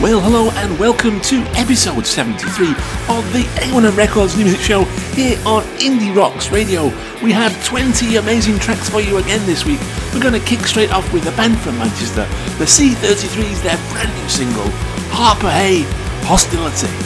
Well, hello and welcome to episode 73 of the A1M Records New Music Show here on Indie Rocks Radio. We have 20 amazing tracks for you again this week. We're going to kick straight off with a band from Manchester, the C33s, their brand new single, Harpurhey, Hostility.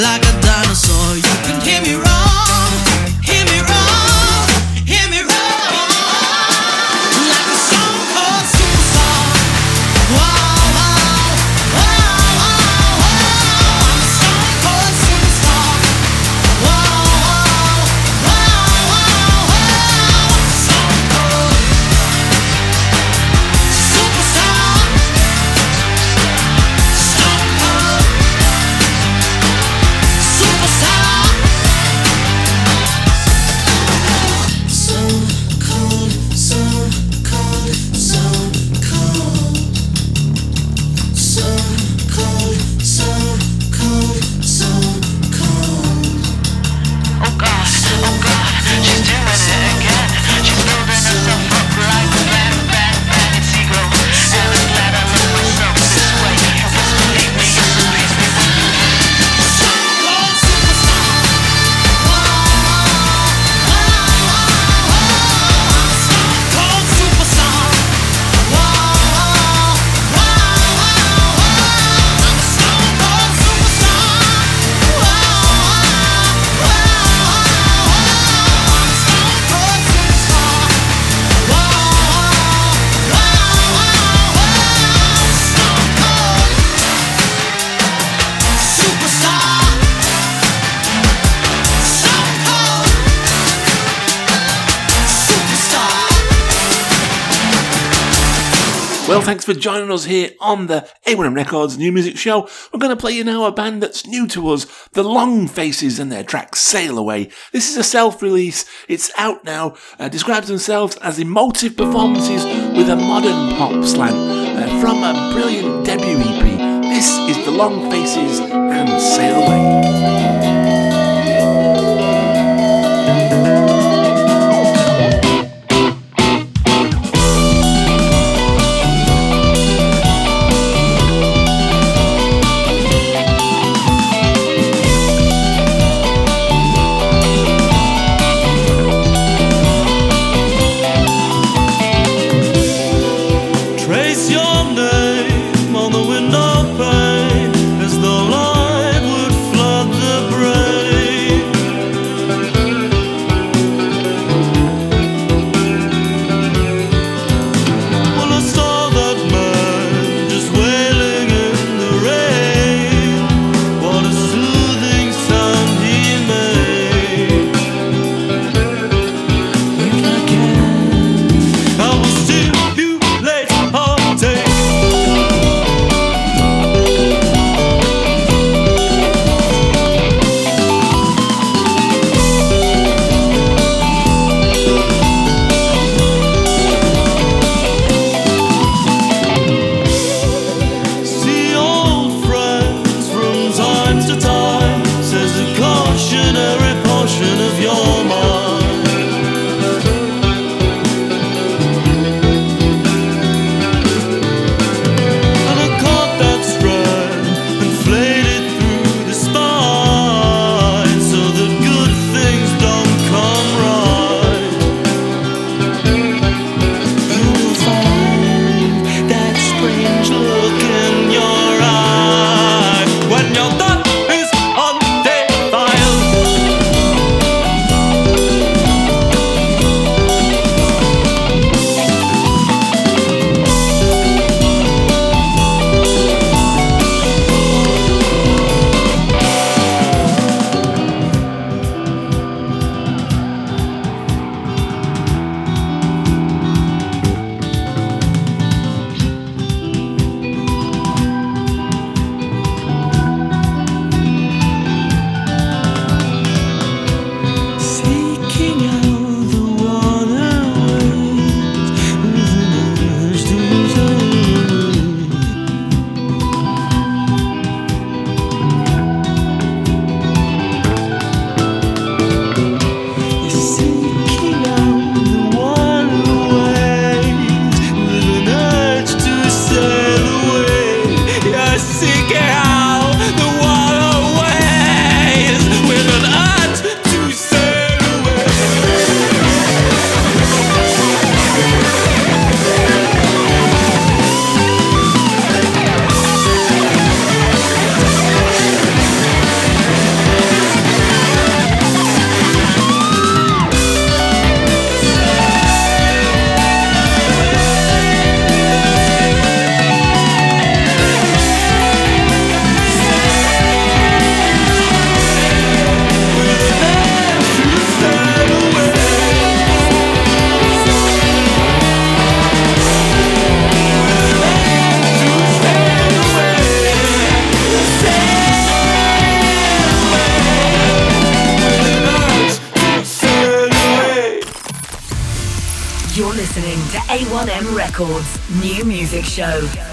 Whoa thanks for joining us here on the A1M Records New Music Show. We're going to play you now a band that's new to us, The Long Faces and their track Sail Away. This is a self-release. It's out now. Uh, describes themselves as emotive performances with a modern pop slant uh, from a brilliant debut EP. This is The Long Faces and Sail Away.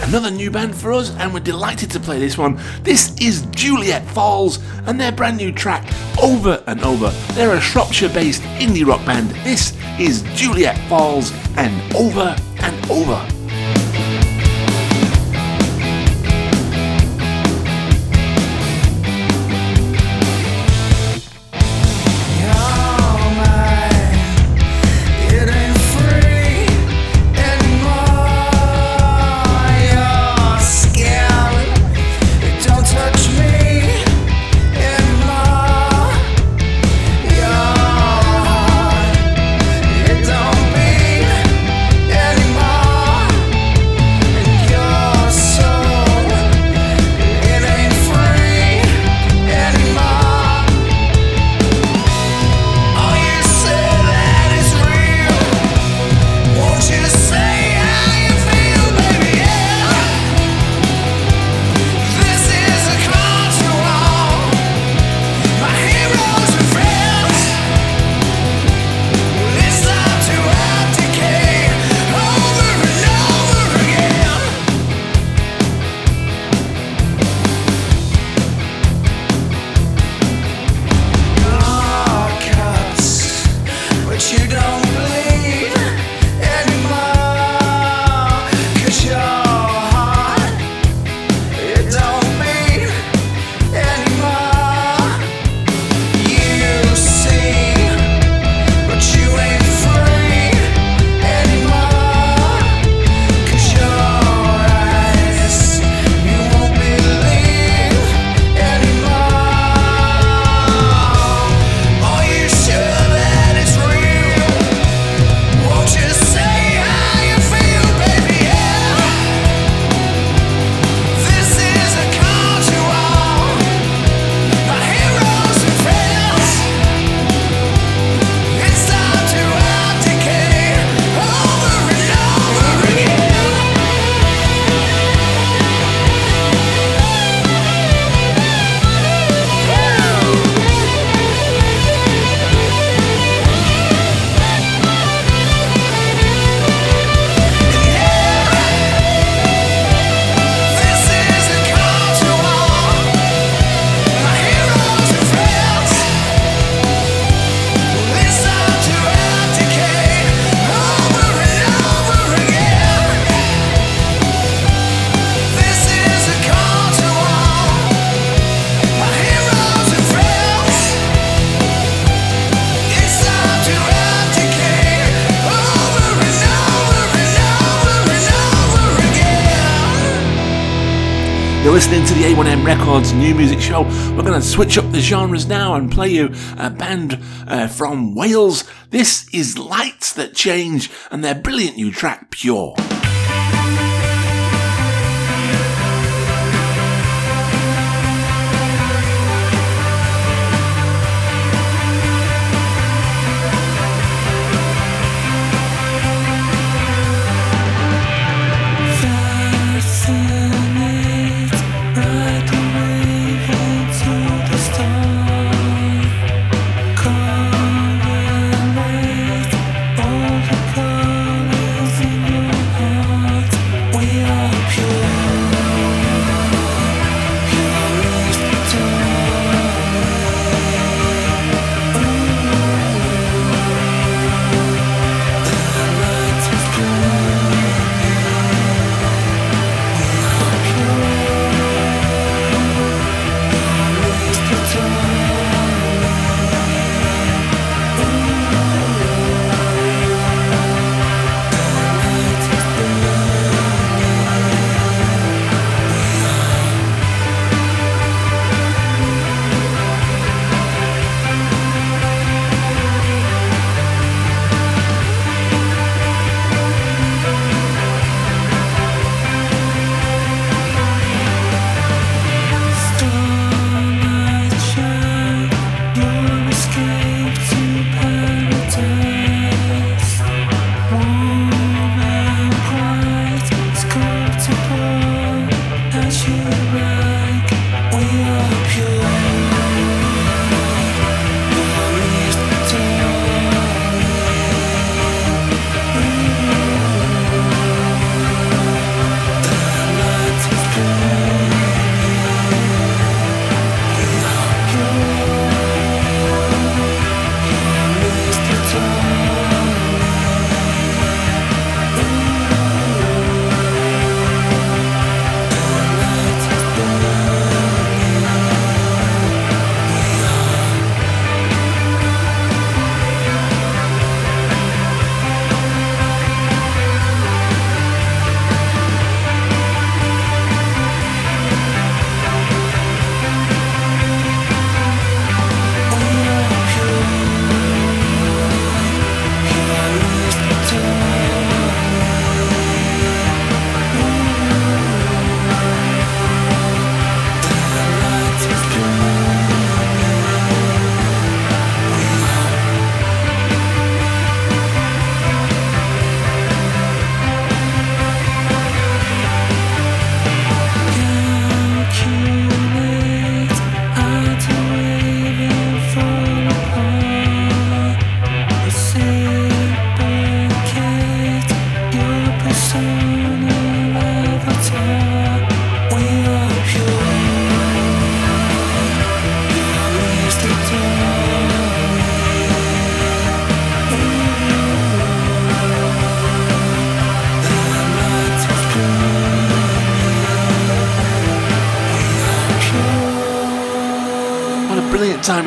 Another new band for us, and we're delighted to play this one. This is Juliet Falls and their brand new track, Over and Over. They're a Shropshire based indie rock band. This is Juliet Falls and Over and Over. Listening to the A1M Records new music show. We're going to switch up the genres now and play you a band uh, from Wales. This is Lights That Change and their brilliant new track, Pure.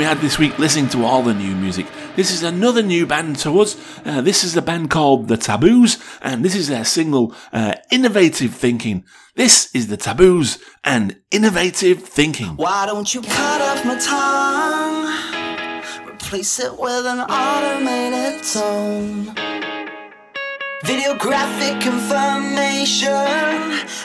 We had this week listening to all the new music. This is another new band to us. Uh, this is a band called The Taboos, and this is their single, uh, Innovative Thinking. This is The Taboos and Innovative Thinking. Why don't you cut off my tongue? Replace it with an automated tone. Videographic information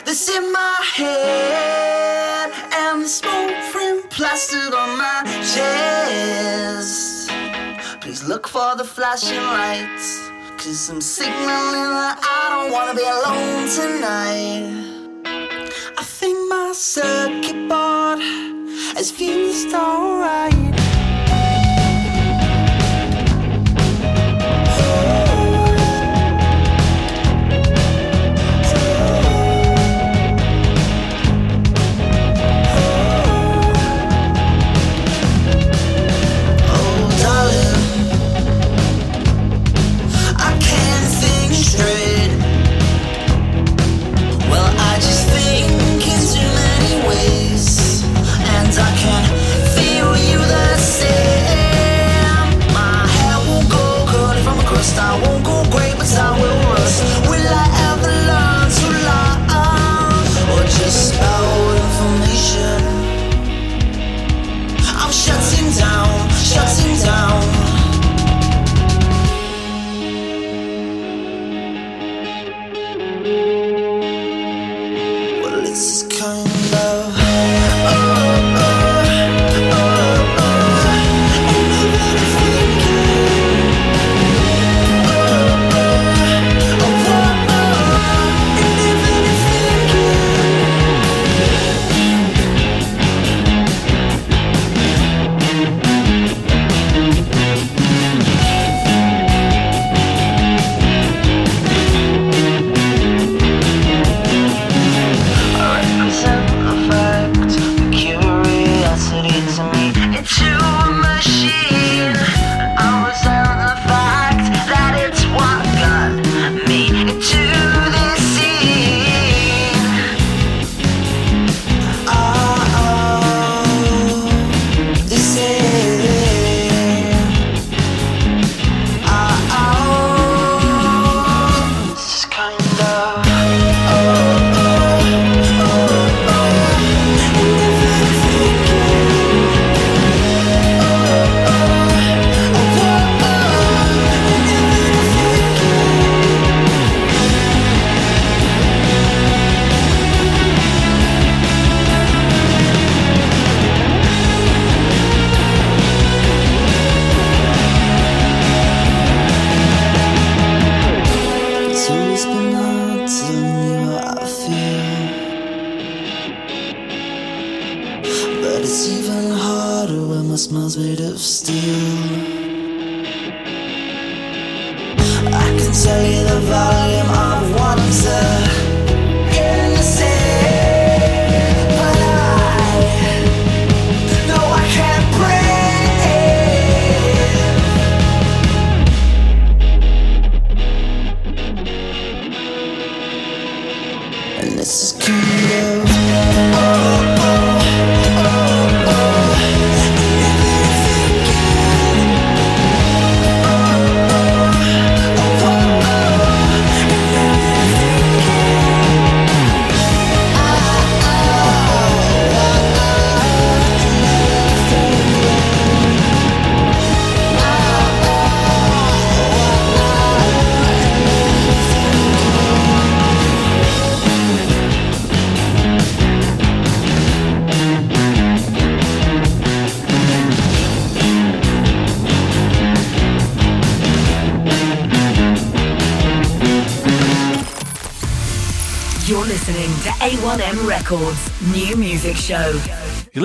that's in my head and the small print plastered on my chest. Please look for the flashing lights, cause I'm signaling that I don't wanna be alone tonight. I think my circuit board has fused alright.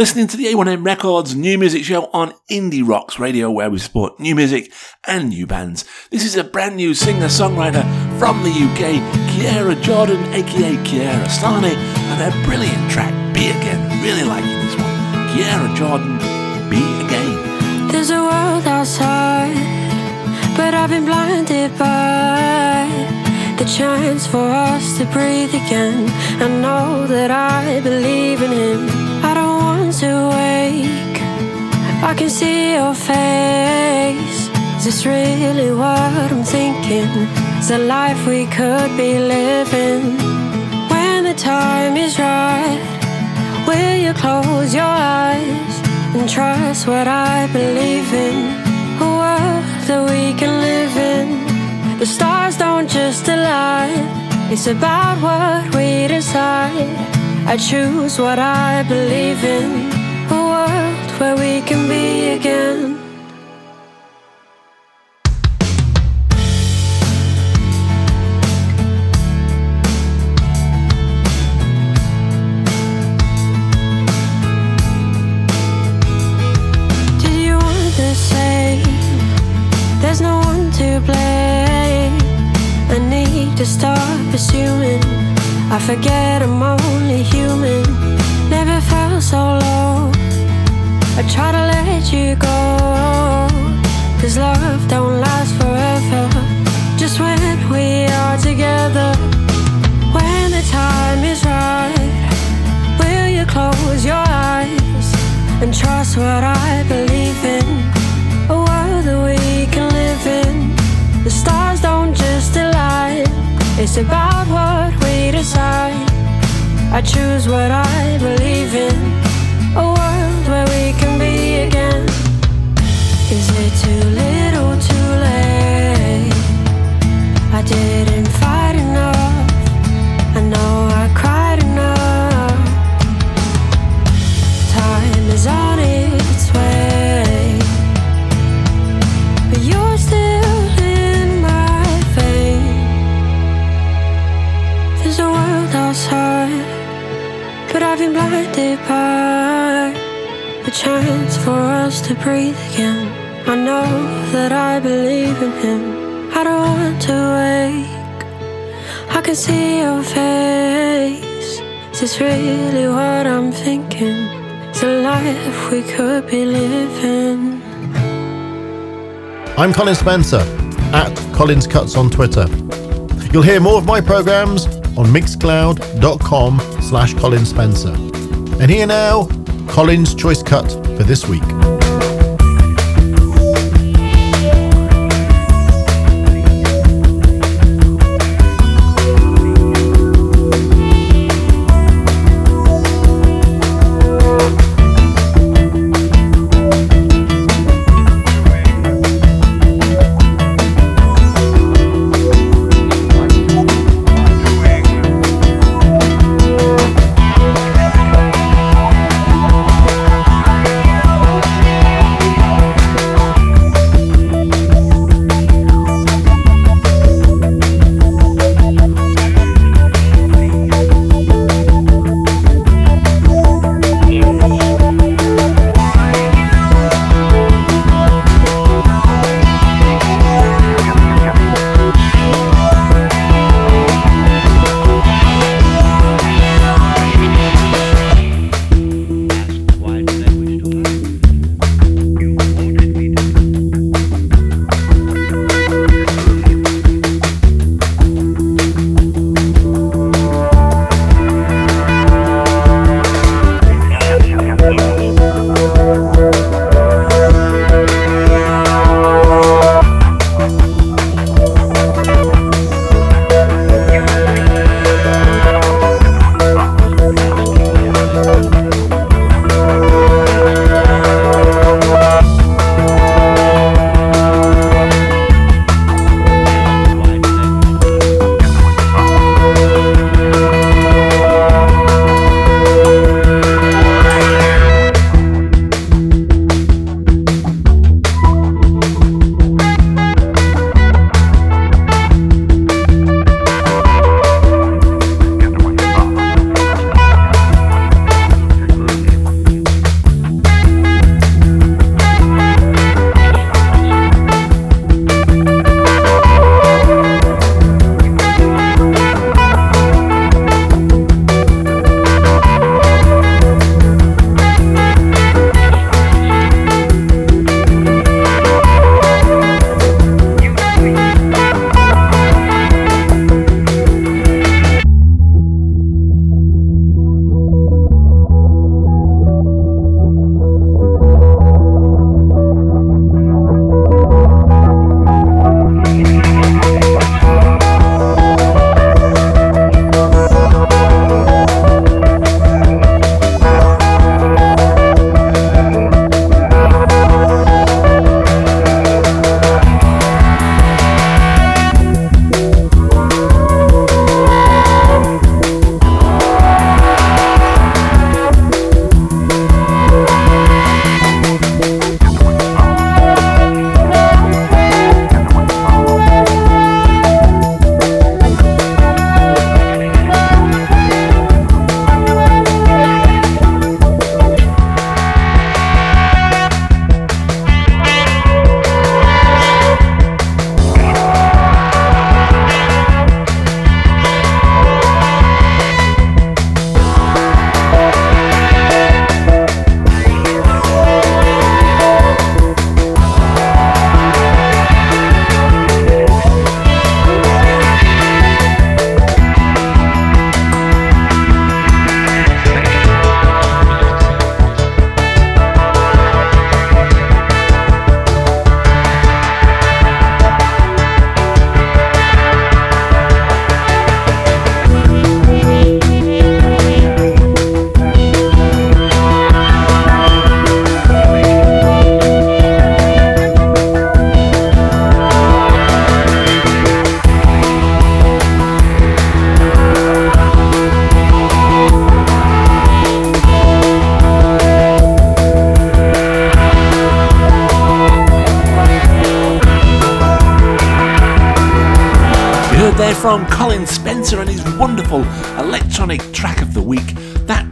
Listening to the A1M Records New Music Show on Indie Rocks Radio, where we support new music and new bands. This is a brand new singer songwriter from the UK, Kiara Jordan, aka Kiara Stani, and her brilliant track, Be Again. Really liking this one. Kiara Jordan, Be Again. There's a world outside, but I've been blinded by the chance for us to breathe again. I know that I believe in him. I don't to wake. I can see your face. Is this really what I'm thinking? Is a life we could be living? When the time is right, will you close your eyes and trust what I believe in? A world that we can live in. The stars don't just align, it's about what we decide. I choose what I believe in, a world where we can be again. Choose what I believe in. For to breathe again. I know that I believe in him. I don't want to wake. I can see your face. Is this really what I'm thinking? It's a life we could be living. I'm Colin Spencer at Colin's Cuts on Twitter. You'll hear more of my programs on mixcloud.com slash Colin Spencer. And here now, Colin's choice cut for this week.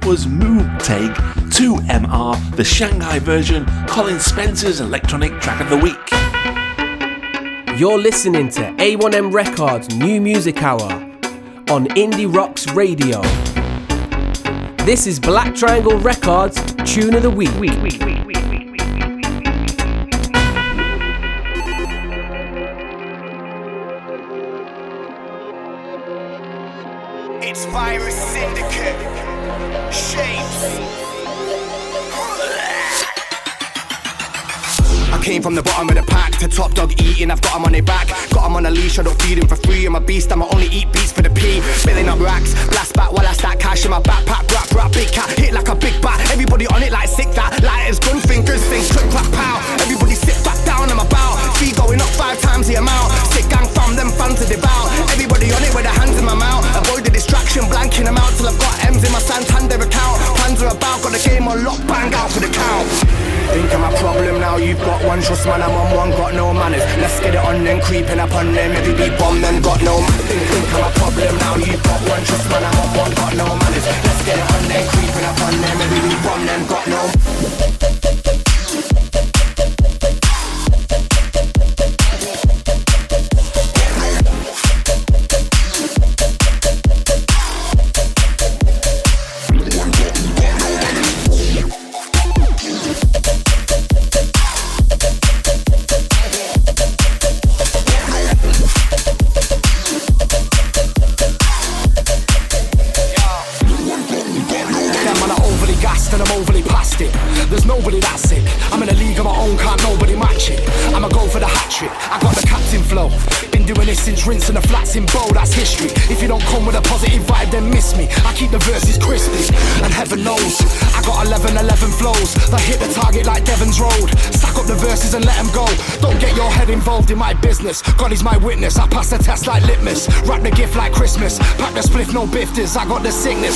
Was Mood Taeg 2MR, the Shanghai version, Colin Spencer's electronic track of the week. You're listening to A1M Records New Music Hour on Indie Rocks Radio. This is Black Triangle Records Tune of the Week. It's beast, I'ma only eat beats for the P. Filling up racks, blast back while I stack cash in my backpack. Rap, rap, big cat, hit like a big bat. Everybody on it like sick that. Lighters, gun fingers, things, click, clap, pow. Everybody sit back down, I'm about. Fee going up five times the amount. Sick gang fam, them fans to devour. Everybody on it with their hands in my mouth. Avoid the distraction, blanking them out till I've got M's in my Santander account. Plans are about, got the game on lock, bang out for the count. Think I'm a problem now, you've got one trust man, I'm on one, got no manners. Let's get it on then, creeping up on them. Bifters. I got the sickness.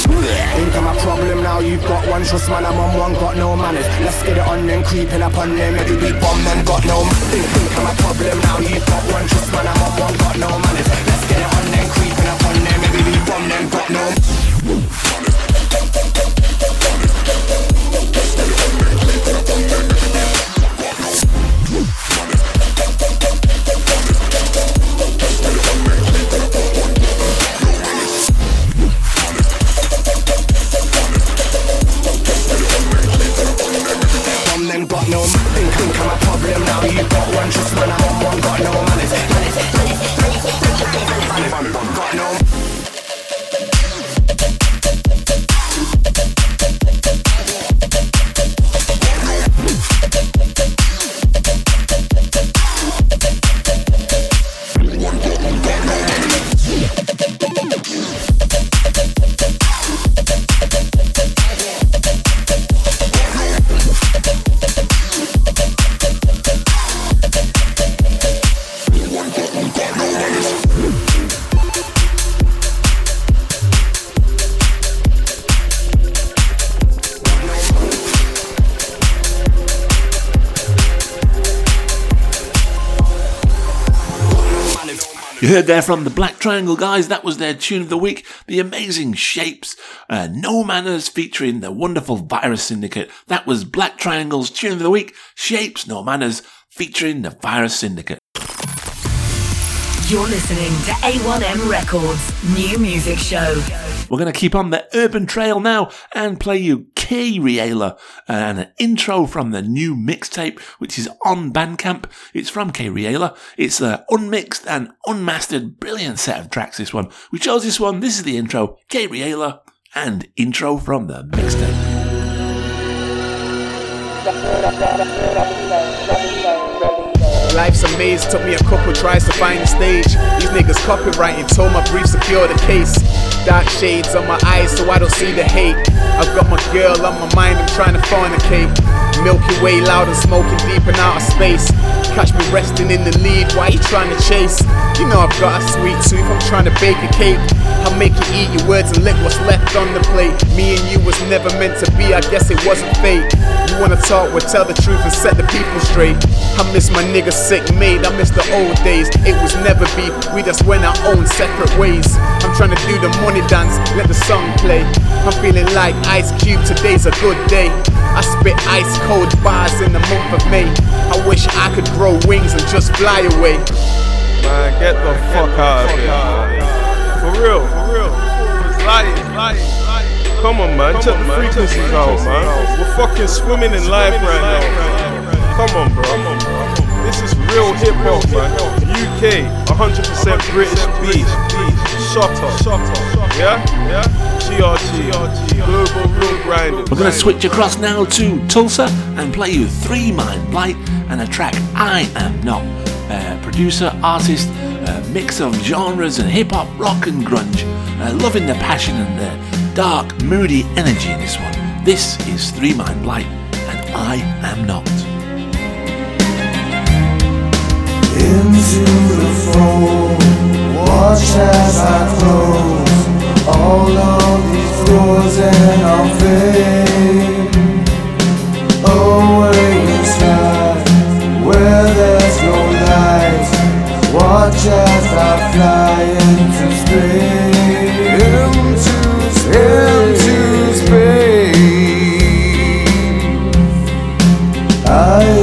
You heard there from the Black Triangle guys, that was their tune of the week, The Amazing Shapes, uh, No Manners featuring the wonderful Virus Syndicate. That was Black Triangle's tune of the week, Shapes, No Manners, featuring the Virus Syndicate. You're listening to A1M Records New Music Show. We're going to keep on the urban trail now and play you K Riela and an intro from the new mixtape, which is on Bandcamp. It's from K Riela. It's an unmixed and unmastered, brilliant set of tracks. This one. We chose this one. This is the intro. K Riela and intro from the mixtape. Life's a maze, took me a couple tries to find the stage. These niggas copywriting, told my brief secure the case. Dark shades on my eyes so I don't see the hate. I've got my girl on my mind, I'm trying to fornicate. Milky Way loud and smoking deep in outer space. Catch me resting in the lead, why you trying to chase? You know I've got a sweet tooth, I'm trying to bake a cake. I'll make you eat your words and lick what's left on the plate. Me and you was never meant to be, I guess it wasn't fate. You wanna talk, well tell the truth and set the people straight. I miss my nigga sick made, I miss the old days. It was never beef, we just went our own separate ways. I'm trying to do the money dance, let the song play. I'm feeling like Ice Cube, today's a good day. I spit ice cold bars in the month of May. I wish I could grow wings and just fly away. Man, get the fuck out of here. For real, for real. Lying, lying, lying. Come on, man. Check the frequencies out, man. We're fucking swimming in life right now. Come on, bro. This is real hip hop, man. UK, 100% British beat. Shut up. Shut up. Yeah? Yeah? GRT. Global Real Grinders. We're going to switch across now to Tulsa and play you Three Mind Blight and a track I Am Not. Uh, producer, artist, uh, mix of genres and hip hop, rock and grunge. Uh, loving the passion and the dark, moody energy in this one. This is Three Mind Blight, and I am not. Into the fold, watch as I close all of these doors and I'll fade away inside where there's no light. Watch as I fly into space into space. I am replaced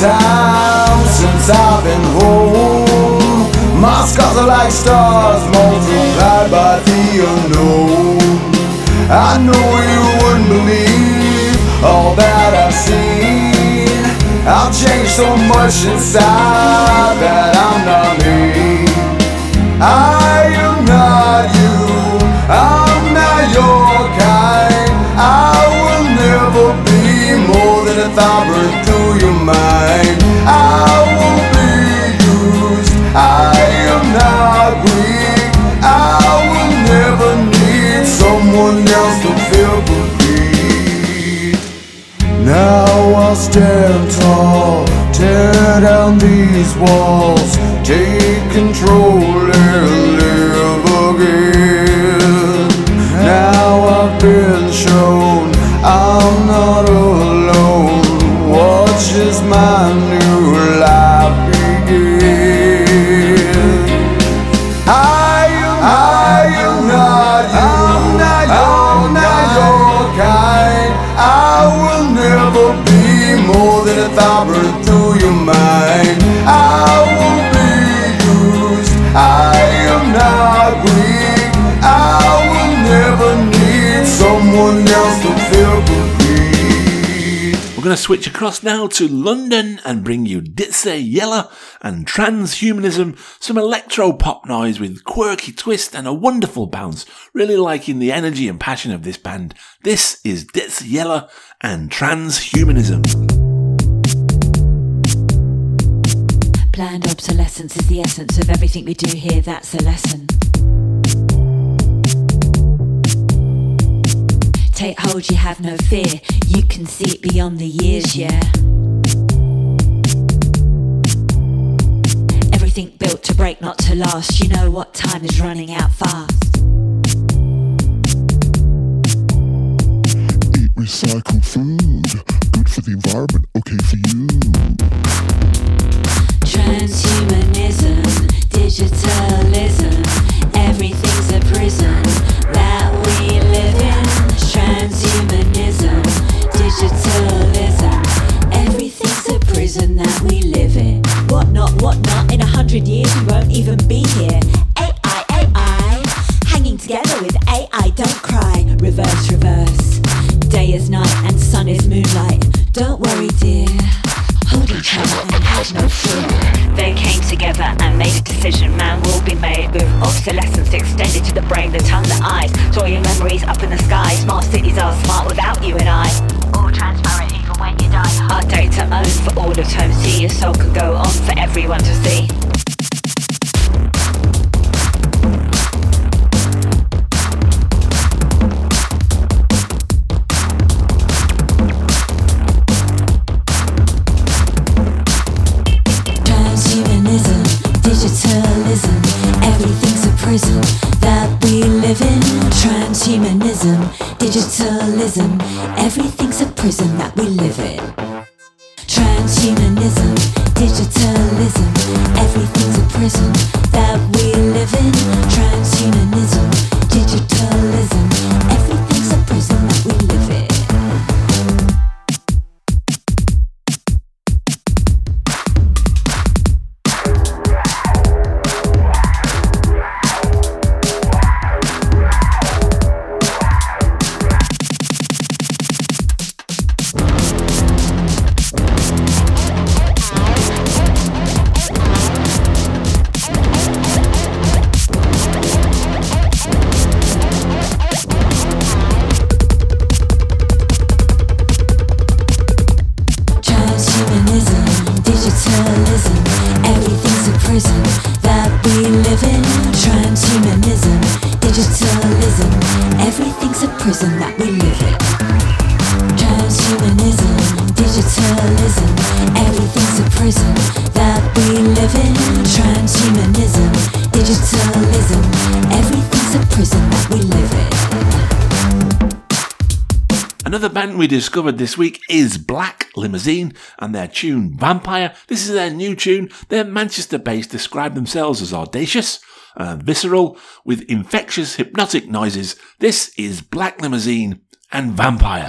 time since I've been home. My scars are like stars multiplied by the unknown. I know you wouldn't believe all that I've seen. I've changed so much inside that I'm not me. I am not you. I'm not your kind. I will never be more than a thought down these walls, take control switch across now to London and bring you Ditsea Yella and transhumanism, some electro pop noise with quirky twist and a wonderful bounce. Really liking the energy and passion of this band. This is Ditsea Yella and transhumanism. Planned obsolescence is the essence of everything we do here, that's a lesson. Take hold, you have no fear. You can see it beyond the years, yeah. Everything built to break, not to last. You know what time is running out fast. Eat recycled food. Good for the environment, okay for you. Transhumanism, digitalism, everything's a prison that digitalism, everything's a prison that we live in. What not, what not, in a hundred years we won't even be here. AI, AI, hanging together with AI, don't cry. Reverse, reverse. Day is night and sun is moonlight. Don't worry, dear. Hold each other and have no fear. They came together and made a decision. Man will be made with obsolescence extended to the brain, the tongue, the eyes. Store your memories up in the sky. Smart cities are smart without you and I. Even when you die. Our data owned for all of time. See your soul can go on for everyone to see. discovered this week is Black Limousine and their tune Vampire. This is their new tune. They're Manchester based, describe themselves as audacious. Uh, visceral with infectious hypnotic noises. This is Black Limousine and Vampire.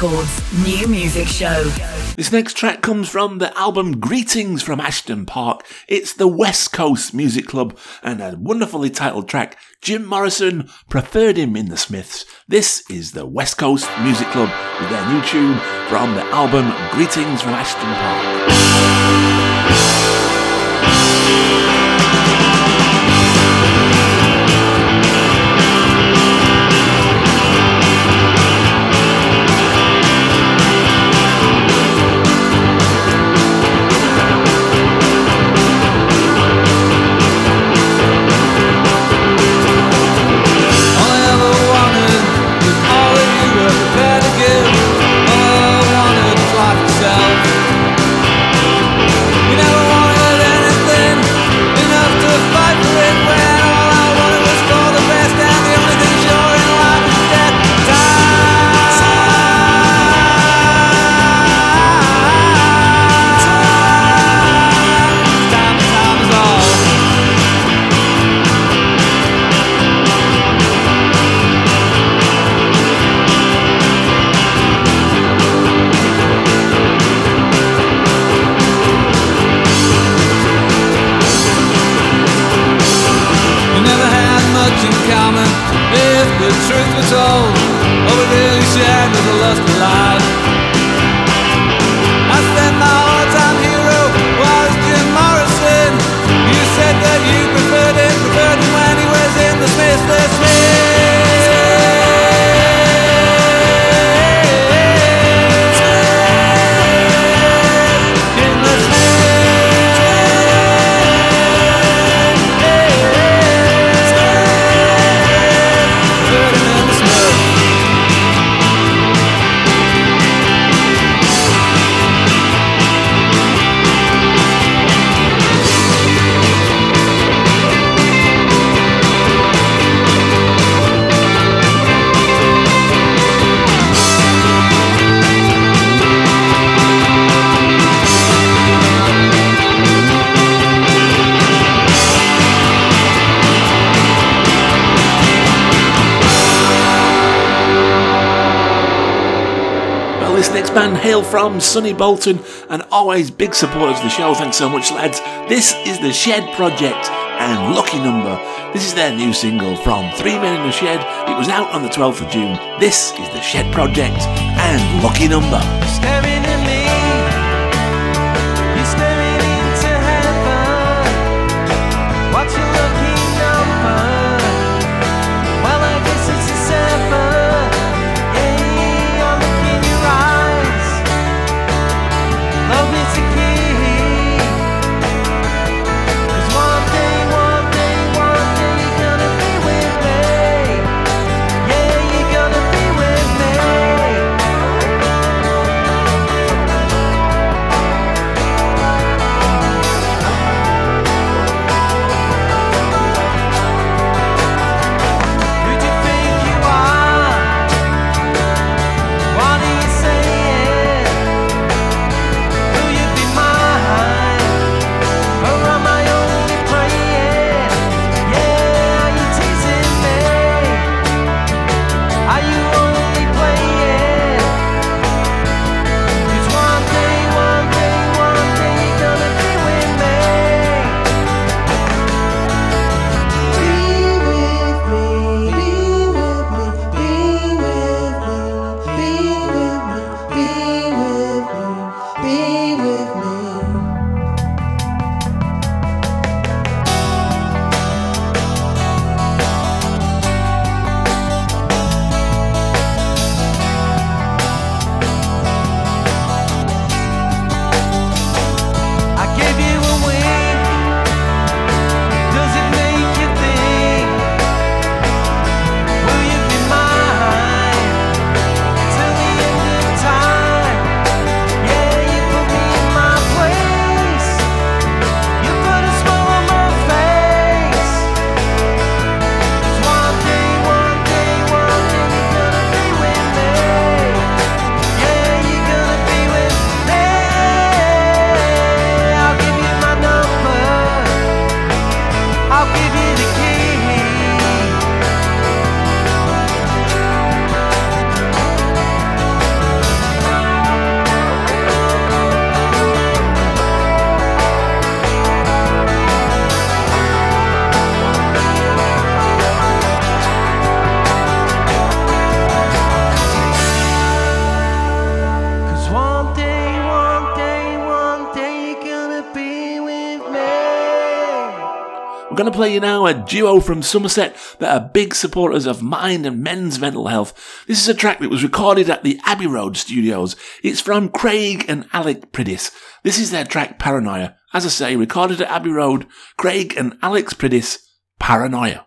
Records New Music Show. This next track comes from the album Greetings from Ashton Park. It's the West Coast Music Club and a wonderfully titled track. Jim Morrison preferred him in the Smiths. This is the West Coast Music Club with their new tune from the album Greetings from Ashton Park. From Sunny Bolton and always big supporters of the show. Thanks so much, lads. This is the Shed Project and Lucky Number. This is their new single from Three Men in the Shed. It was out on the 12th of June. This is the Shed Project and Lucky Number. play you now a duo from Somerset that are big supporters of mind and men's mental health. This is a track that was recorded at the Abbey Road Studios. It's from Craig and Alec Priddice. This is their track Paranoia. As I say, recorded at Abbey Road, Craig and Alex Priddice, Paranoia.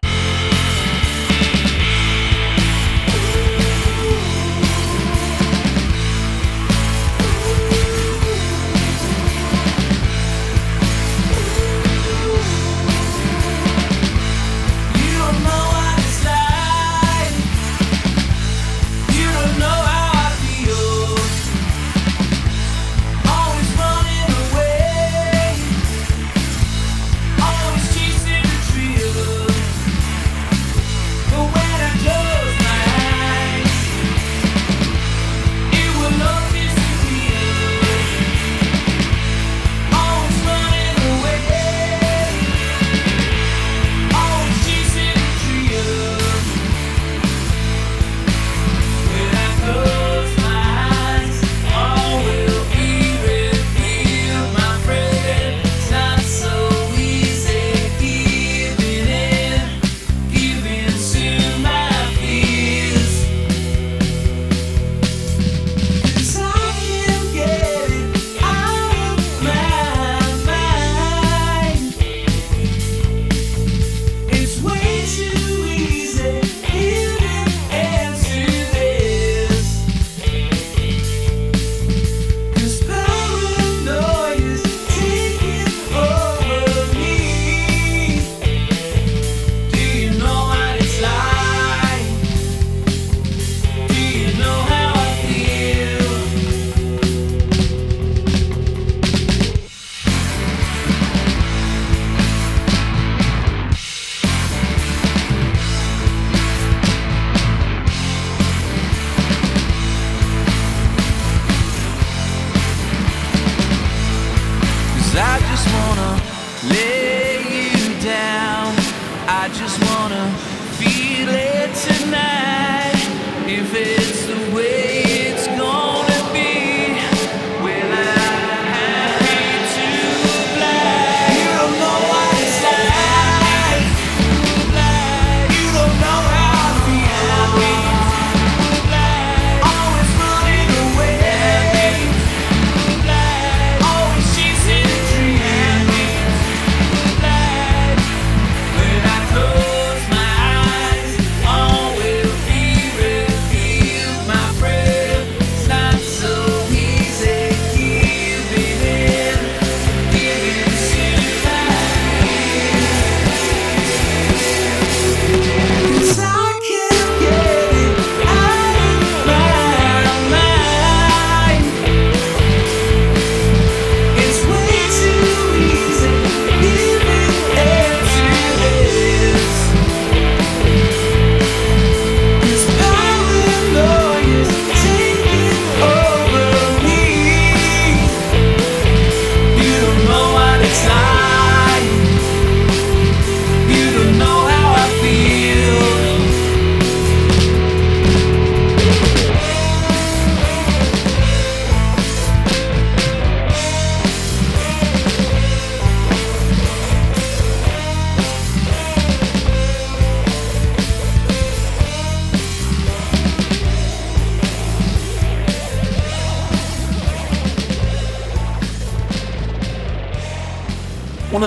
fit.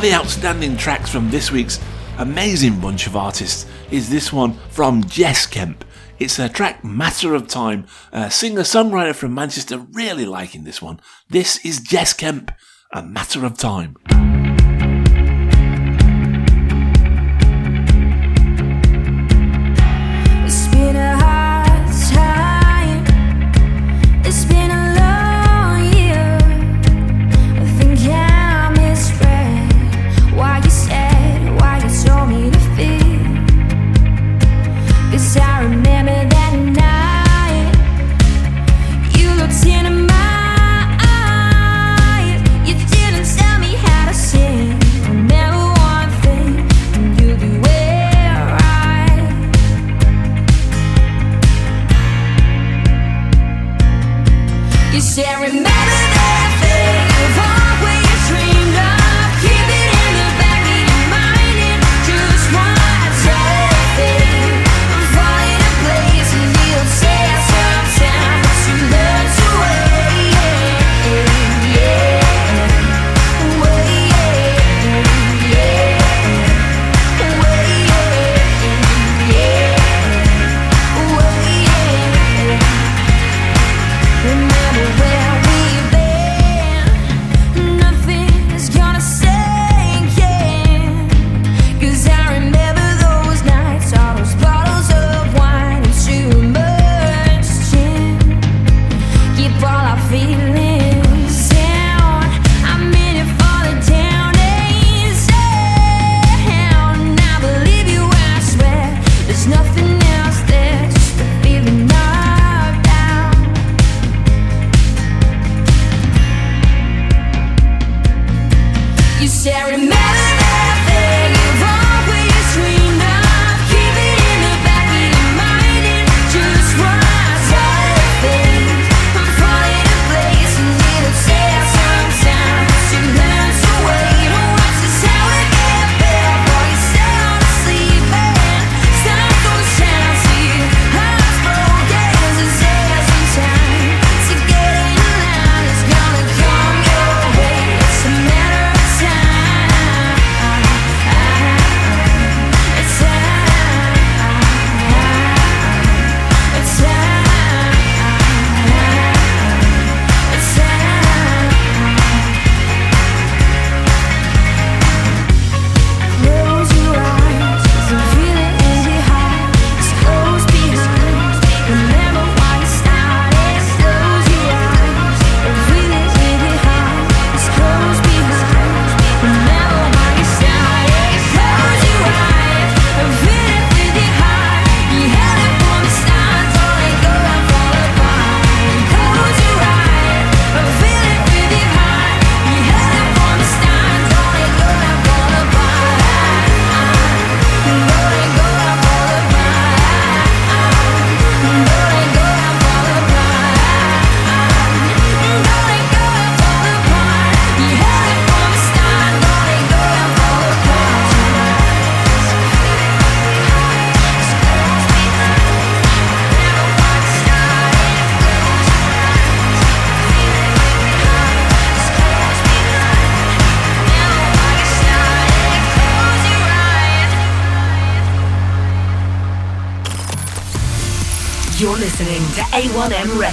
the outstanding tracks from this week's amazing bunch of artists is this one from Jess Kemp. It's a track Matter of Time, a singer songwriter from Manchester, really liking this one. This is Jess Kemp, A Matter of Time.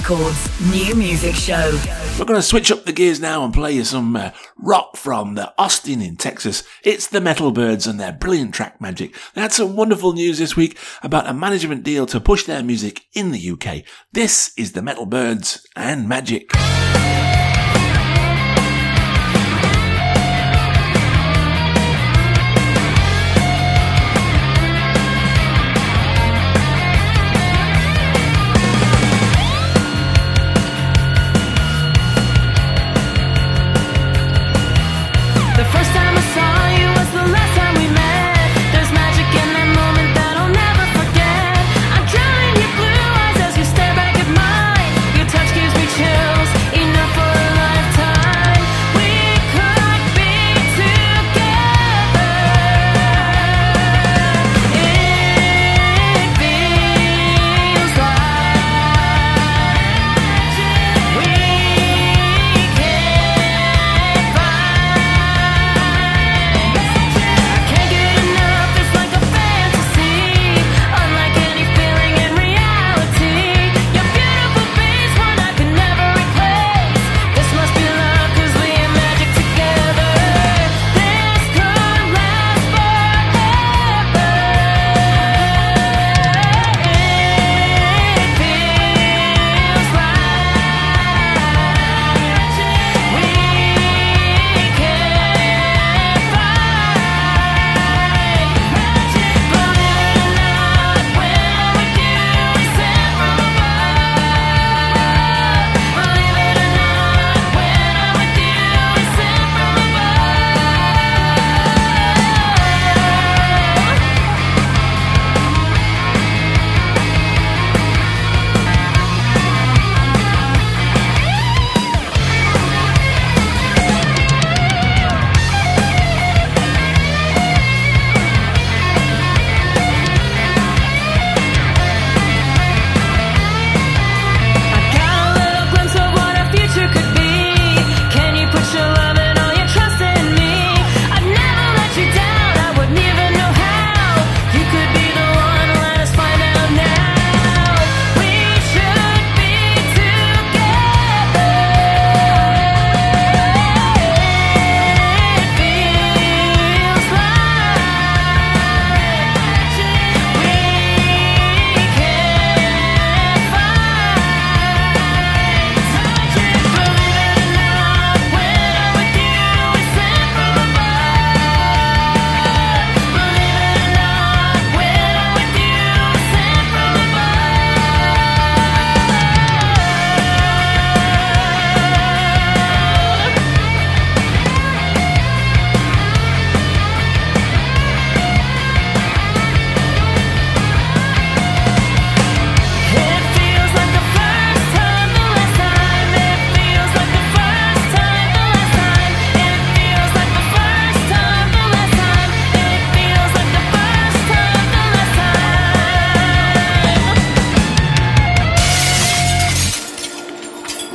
Records New Music Show. We're going to switch up the gears now and play you some uh, rock from the Austin in Texas. It's the Metal Byrds and their brilliant track Magik. They had some wonderful news this week about a management deal to push their music in the UK. This is the Metal Byrds and Magik.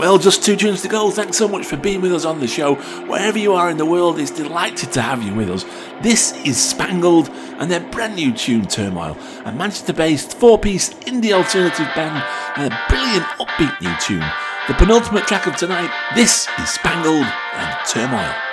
Well, just two tunes to go. Thanks so much for being with us on the show. Wherever you are in the world, it's delighted to have you with us. This is Spangled and their brand new tune Turmoil, a Manchester based four piece indie alternative band and a brilliant upbeat new tune. The penultimate track of tonight, this is Spangled and Turmoil.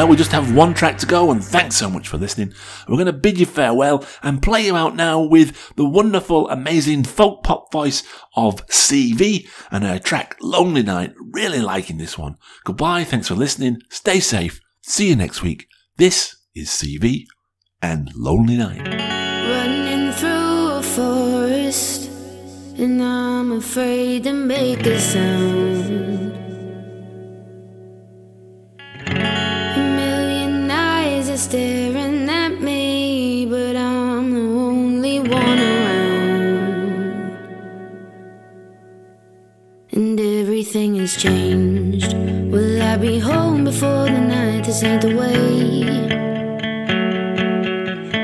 Well, we just have one track to go, and thanks so much for listening. We're going to bid you farewell and play you out now with the wonderful, amazing folk pop voice of CeeV and her track Lonely Night. Really liking this one. Goodbye, thanks for listening, stay safe, see you next week. This is CeeV and Lonely Night. Running through a forest, and I'm afraid to make a sound. Staring at me, but I'm the only one around. And everything has changed. Will I be home before the night? This ain't the way.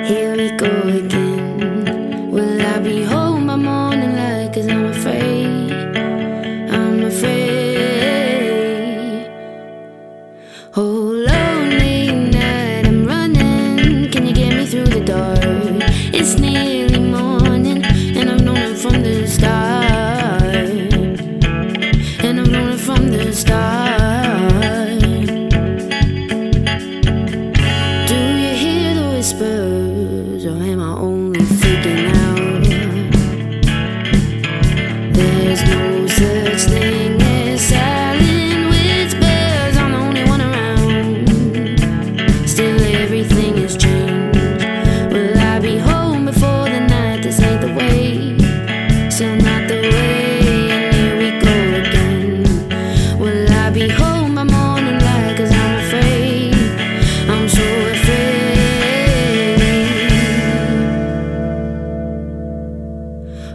Here we go again.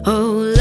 Oh,